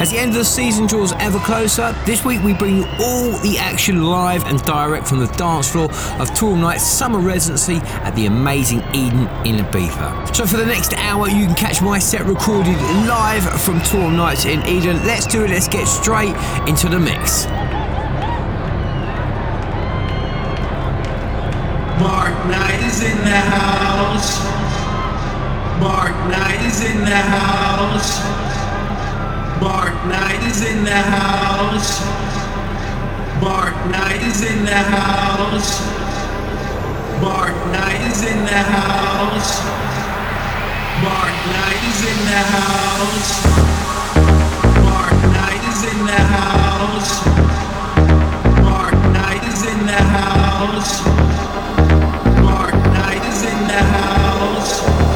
As the end of the season draws ever closer, this week we bring you all the action live and direct from the dance floor of Toolroom Knights summer residency at the amazing Eden in Ibiza. So for the next hour, you can catch my set recorded live from Toolroom Knights in Eden. Let's do it. Let's get straight into the mix. Mark Knight is in the house. Mark Knight is in the house. Mark Knight is in the house. Mark Knight is in the house. Mark Knight is in the house. Mark Knight is in the house. Mark Knight is in the house. Mark Knight is in the house. Mark Knight is in the house.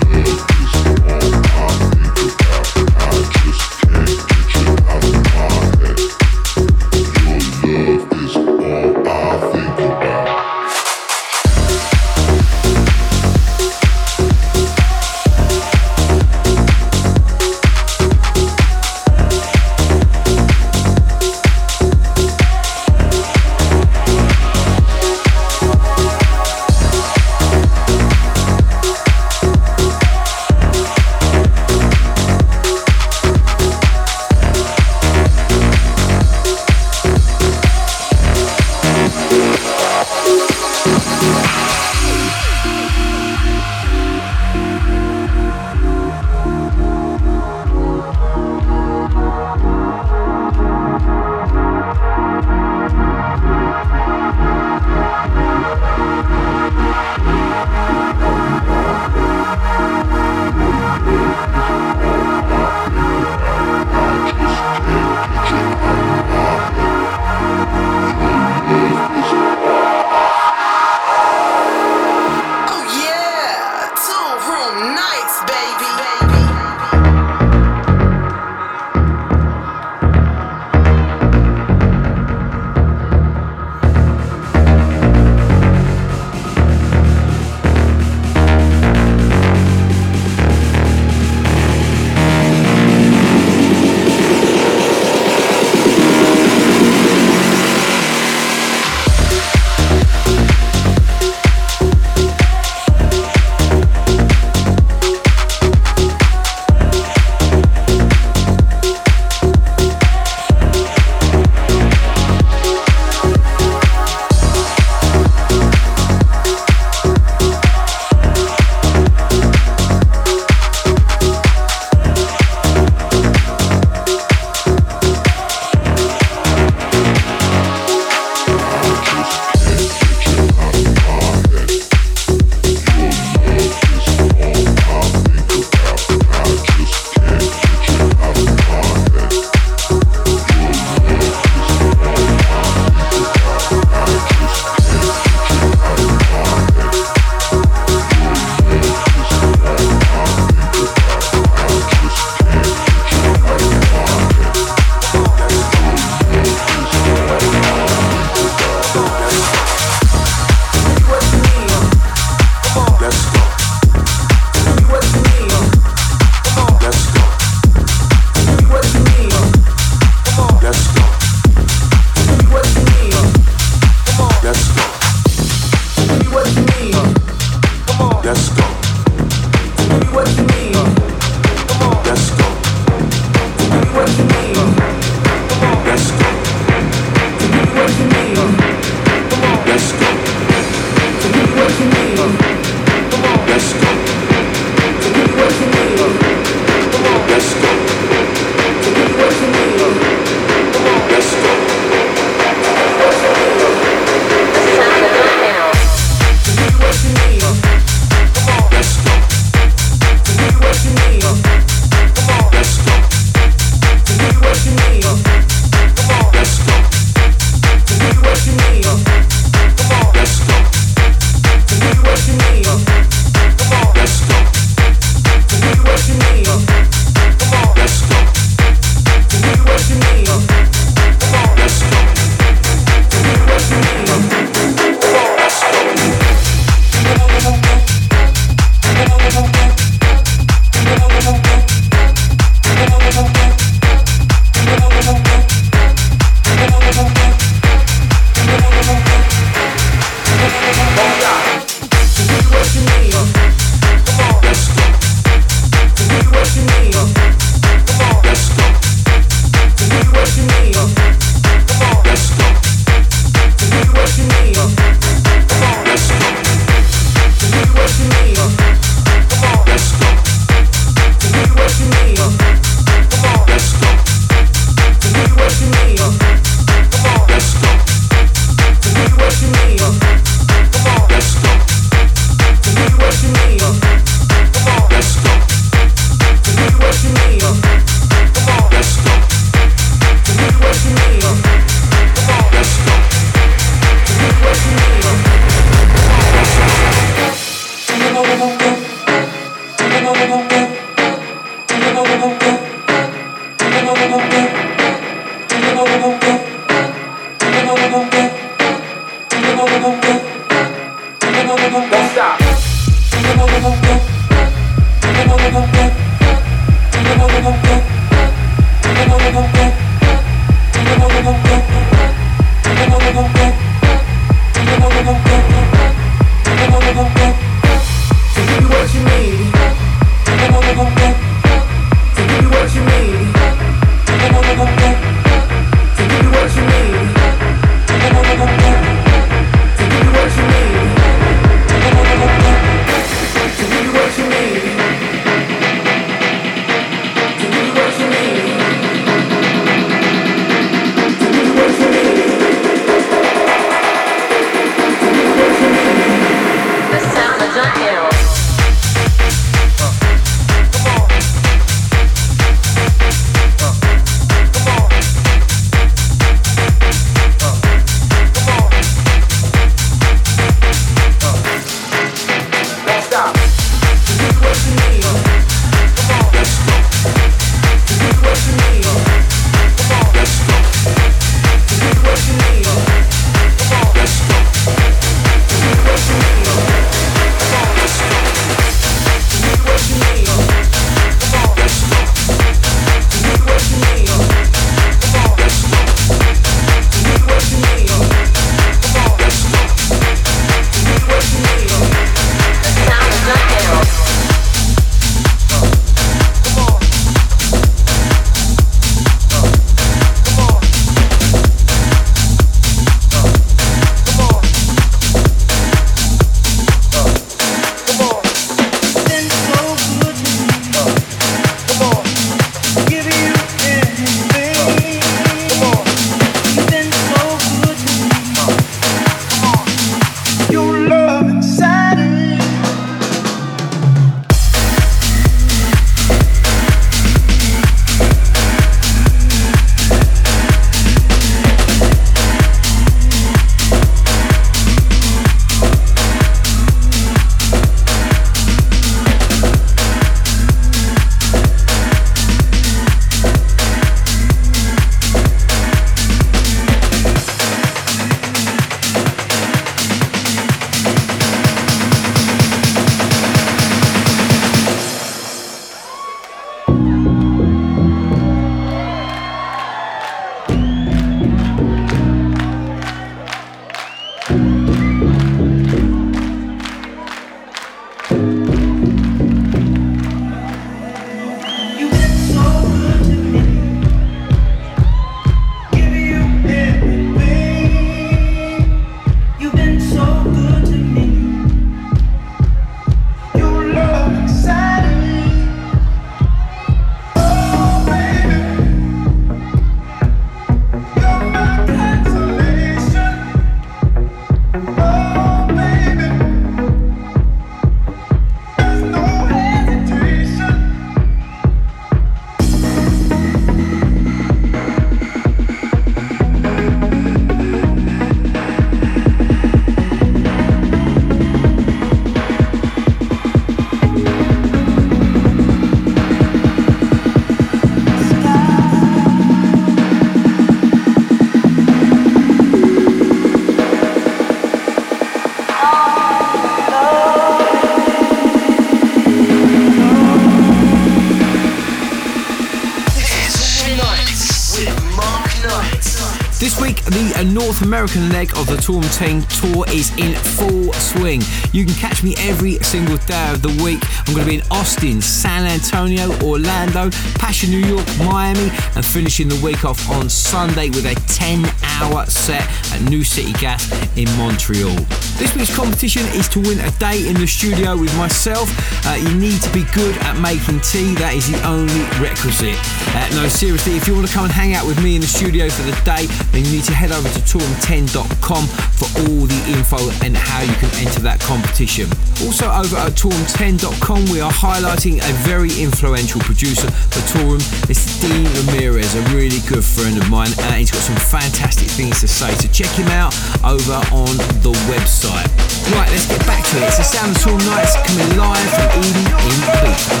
American leg of the Toolroom 10 tour is in full swing. You can catch me every single day of the week. I'm going to be in Austin, San Antonio, Orlando, Pacha, New York, Miami, and finishing the week off on Sunday with a 10 hour set at New City Gas in Montreal. This week's competition is to win a day in the studio with myself. Uh, you need to be good at making tea, that is the only requisite. Uh, no, seriously, if you want to come and hang out with me in the studio for the day, then you need to head over to toolroom10.com for all the info and how you can enter that competition. Also, over at toolroom10.com, we are highlighting a very influential producer for. This is Dean Ramirez, a really good friend of mine, and he's got some fantastic things to say. So check him out over on the website. Right, let's get back to it. It's the Sound of Toolroom Knights coming live from Eden in Ibiza.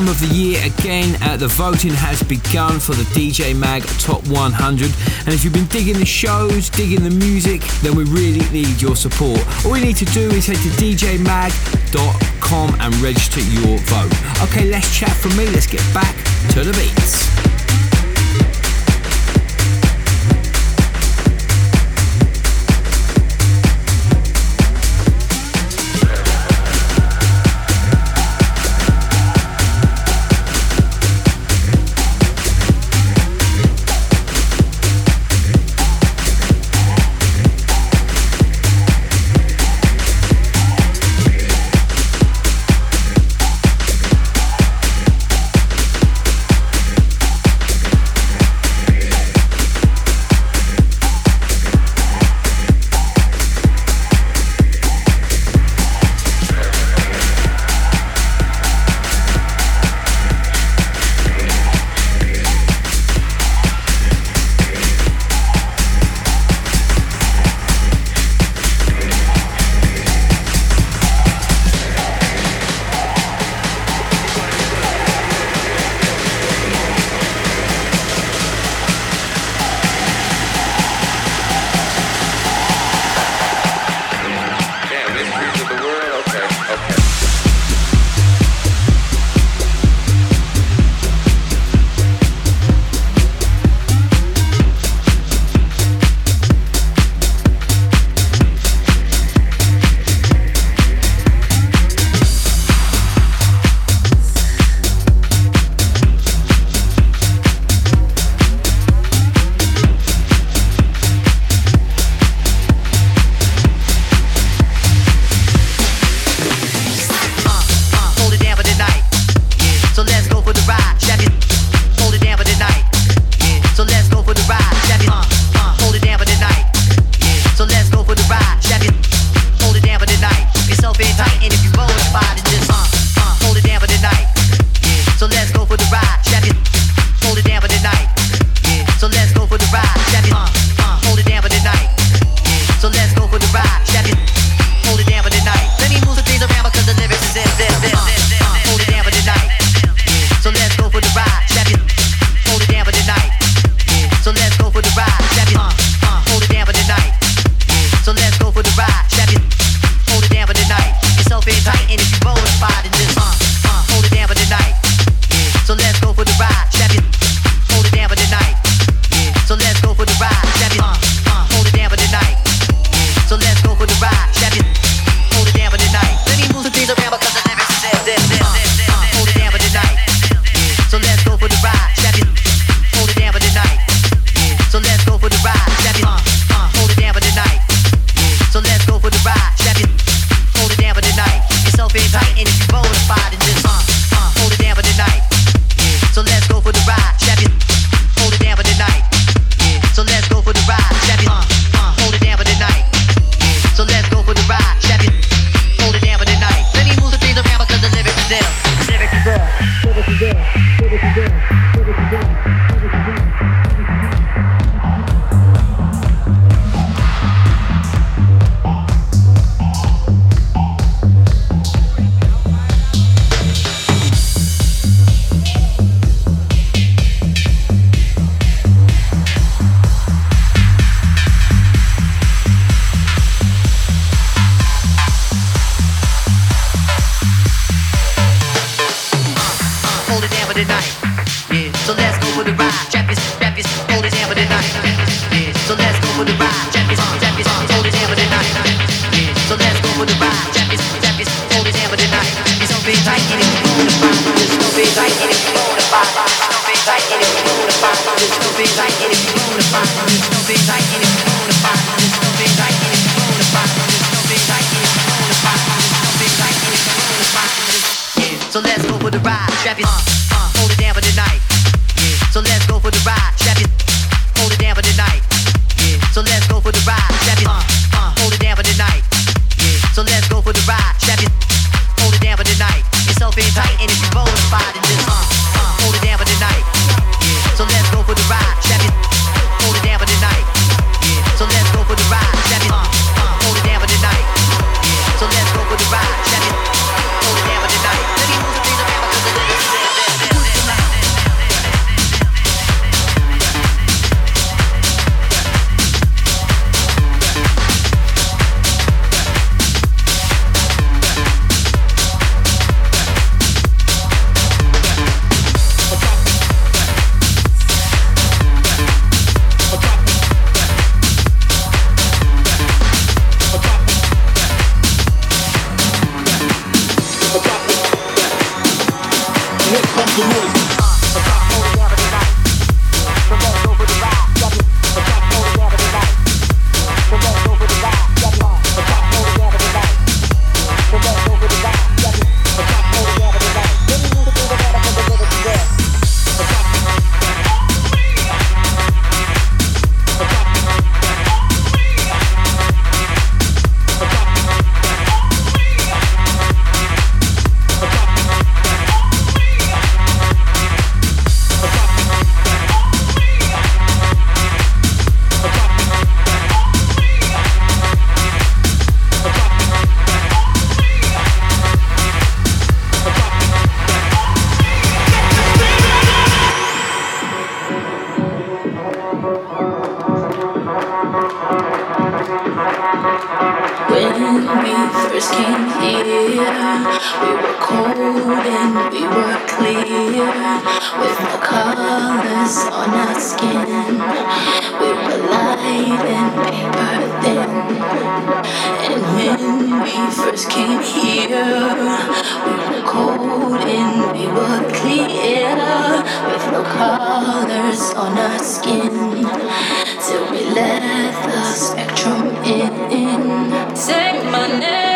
Album of the Year again. Uh, the voting has begun for the DJ Mag Top 100. And if you've been digging the shows, digging the music, then we really need your support. All you need to do is head to djmag.com and register your vote. Okay, let's chat from me. Let's get back to the beats. spit tight and it's bonafide. And when we first came here, we were cold and we were clear, with no colors on our skin, till we let the spectrum in. Take my name.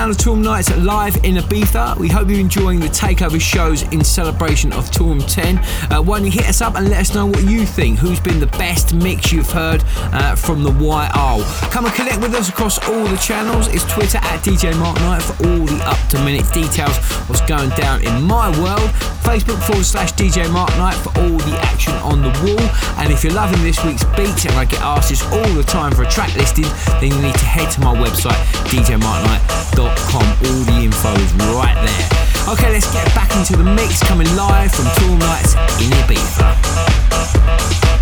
Tuned to Toolroom Knights live in Ibiza. We hope you're enjoying the takeover shows in celebration of Toolroom 10. Uh, why don't you hit us up and let us know what you think? Who's been the best mix you've heard uh, from the YR? Come and connect with us across all the channels. It's Twitter at DJ Mark Knight for all the up to minute details. What's going down in my world? Facebook forward slash DJ Mark Knight for all the action on the wall. And if you're loving this week's beats, and I get asked this all the time for a track listing, then you need to head to my website, djmarkknight.com. All the info is right there. Okay, let's get back into the mix coming live from Toolroom Knights in Ibiza.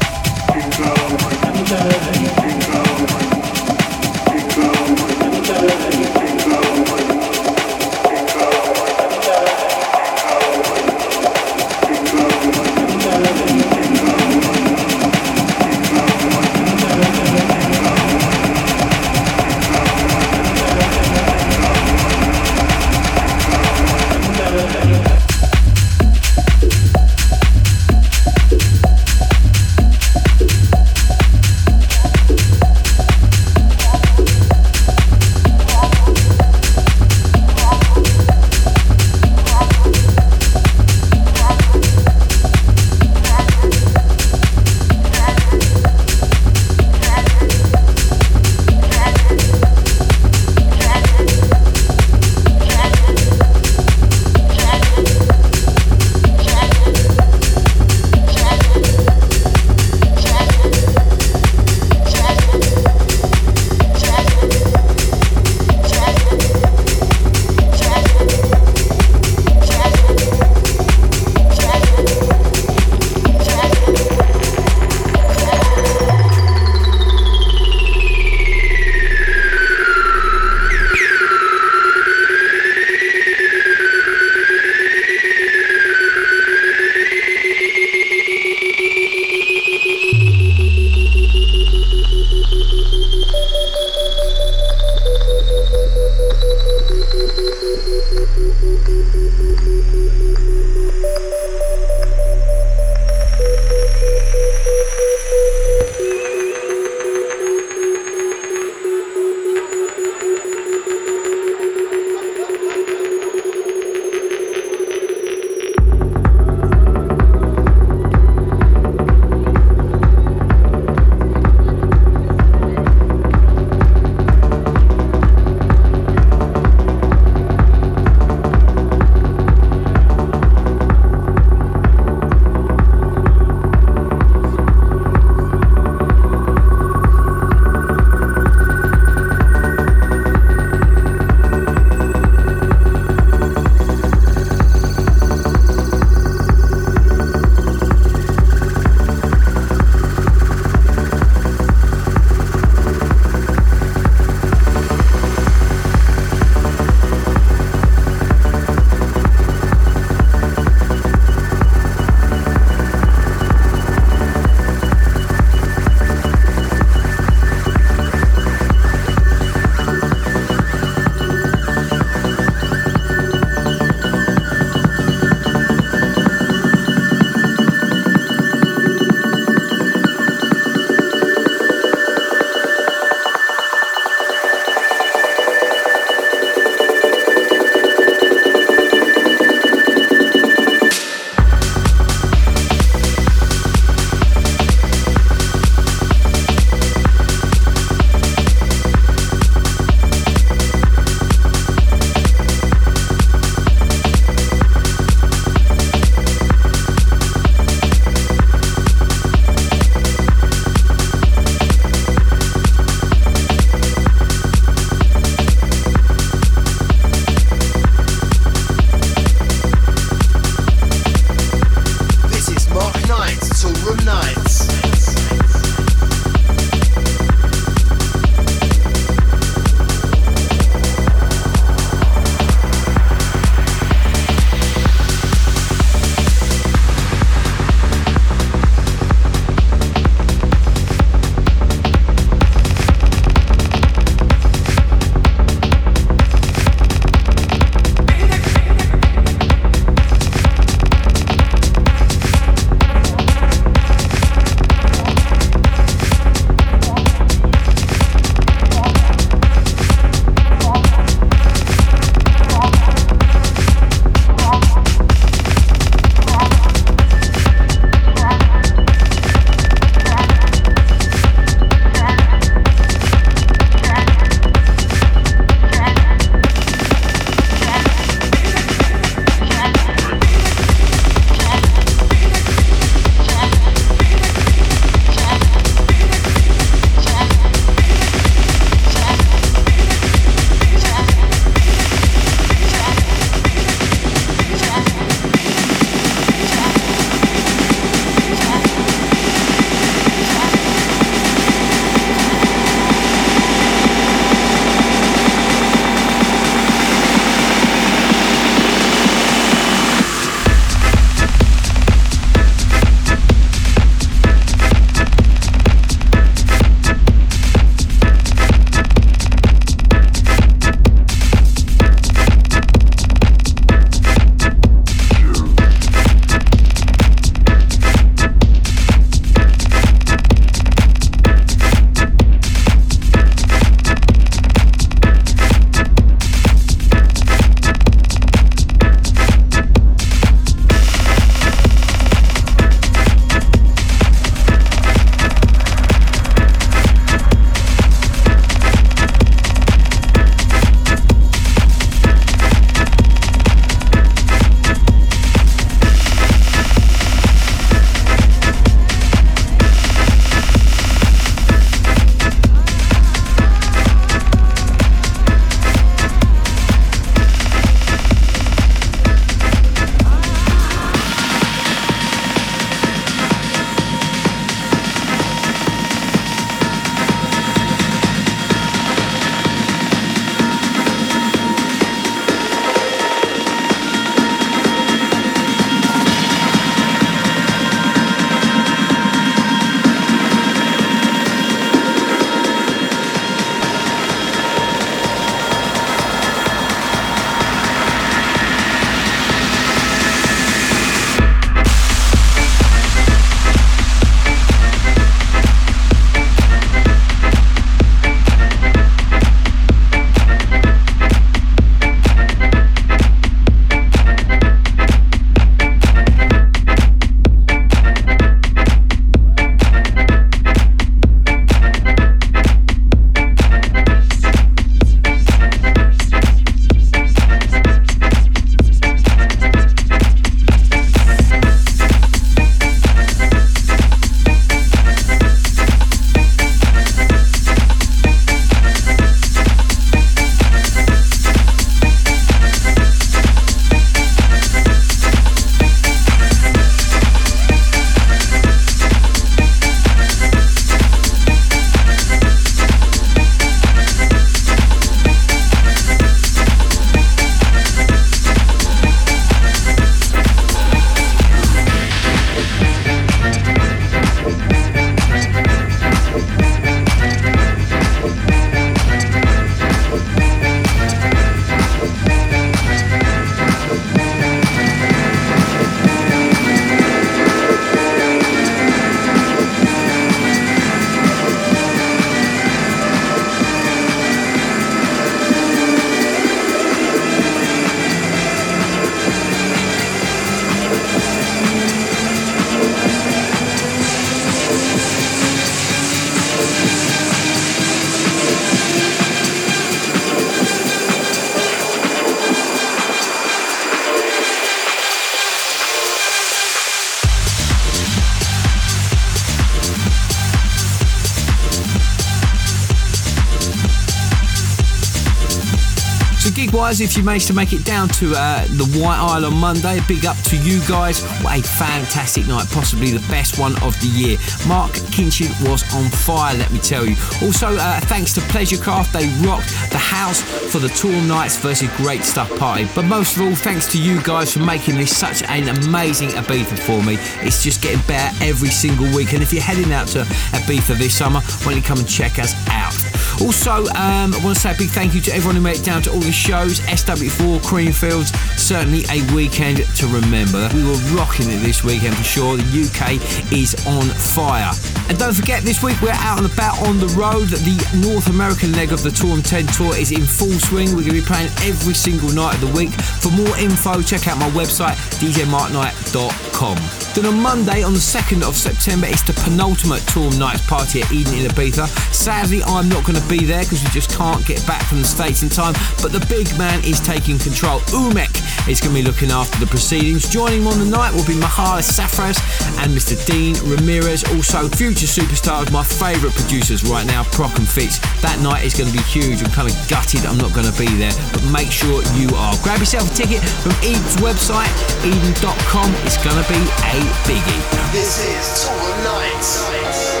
Likewise, if you managed to make it down to uh, the White Isle on Monday, big up to you guys. What a fantastic night, possibly the best one of the year. Mark Kinchin was on fire, let me tell you. Also, uh, thanks to Pleasurekraft, they rocked the house for the Toolroom Knights versus Great Stuff Party. But most of all, thanks to you guys for making this such an amazing Ibiza for me. It's just getting better every single week. And if you're heading out to Ibiza this summer, why don't you come and check us out? Also, um, I want to say a big thank you to everyone who made it down to all the shows. SW4, Creamfields, certainly a weekend to remember. We were rocking it this weekend for sure. The UK is on fire. And don't forget, this week we're out and about on the road. The North American leg of the Tour 10 Tour is in full swing. We're going to be playing every single night of the week. For more info, check out my website, djmarkknight.com. Then on Monday, on the 2nd of September, it's the penultimate Tour Nights party at Eden in Ibiza. Sadly, I'm not going to be there because we just can't get back from the States in time, but the big man is taking control. Umek is going to be looking after the proceedings. Joining him on the night will be Mihalis Safras and Mr. Dean Ramirez. Also, future superstars, my favourite producers right now, Prok and Fitch. That night is going to be huge. I'm kind of gutted I'm not going to be there, but make sure you are. Grab yourself a ticket from Eden's website, eden.com. It's going to be a biggie. This is Tour Nights.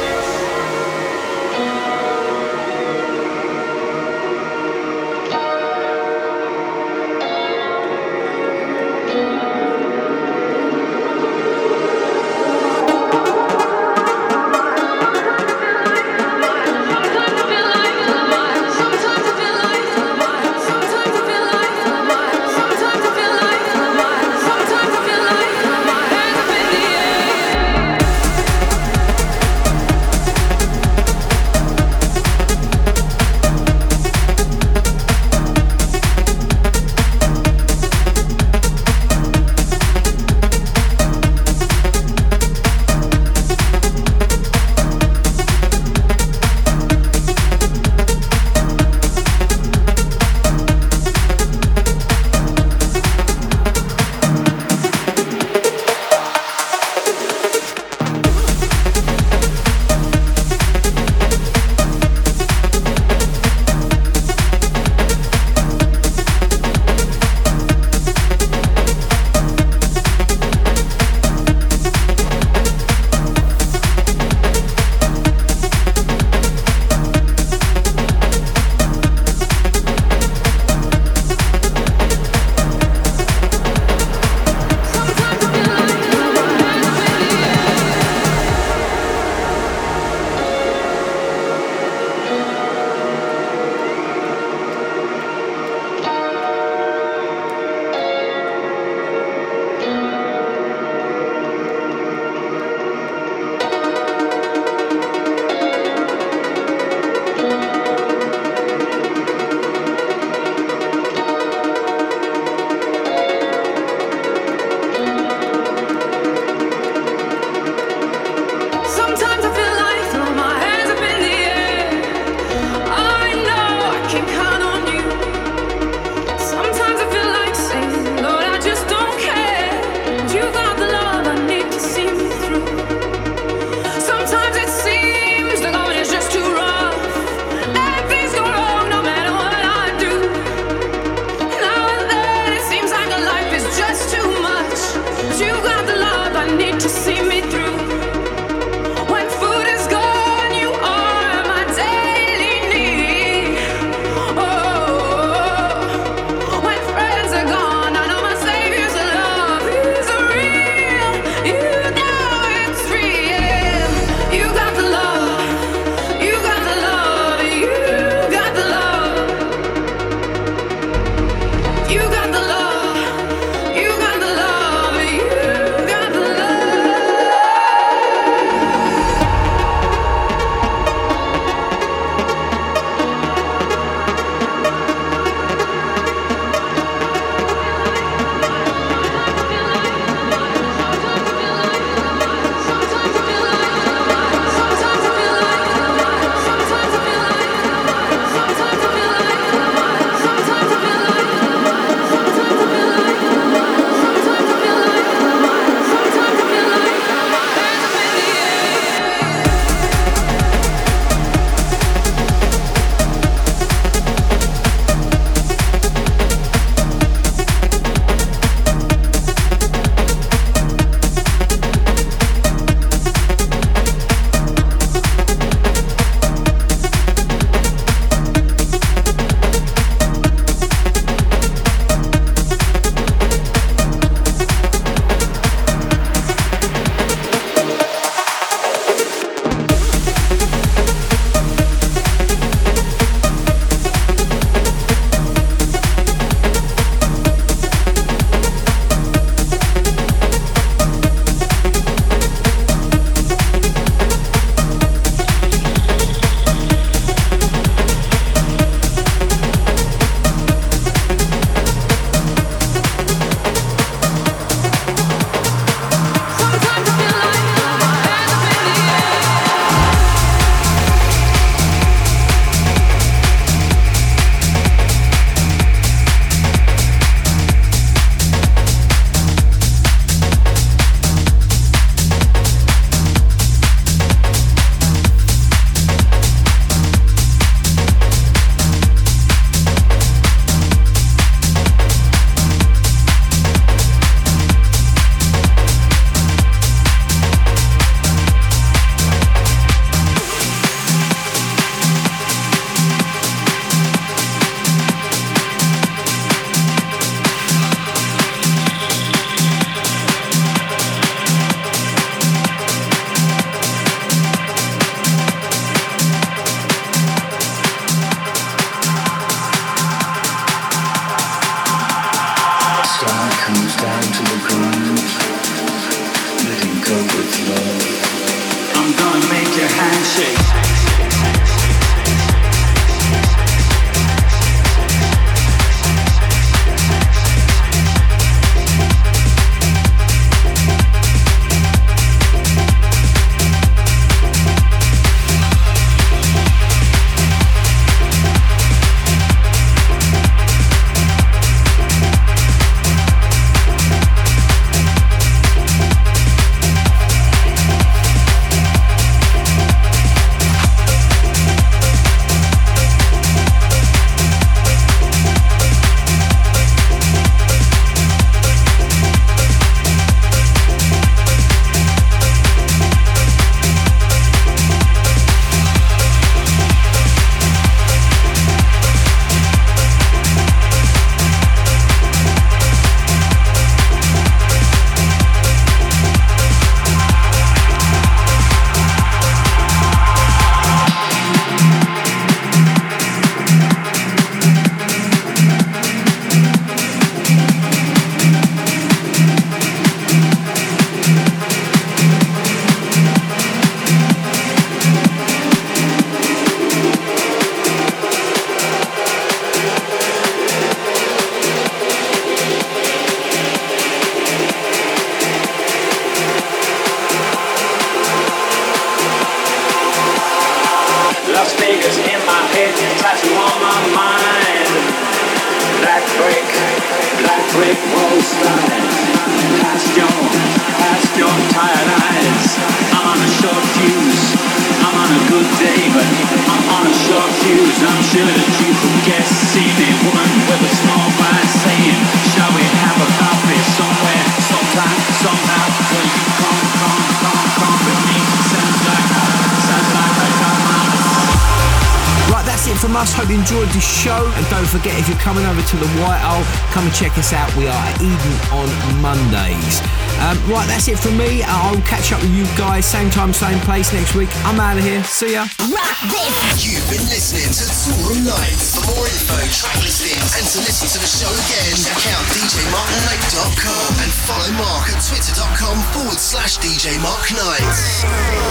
Come and check us out. We are at Eden on Mondays. Um, right, that's it from me. Uh, I'll catch up with you guys same time, same place next week. I'm out of here. See ya. Rock this. You've been listening to Toolroom Knights. For more info, track listings, and to listen to the show again, check out djmarkknight.com and follow Mark at twitter.com forward slash DJ Mark Knight.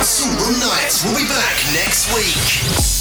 Toolroom We'll be back next week.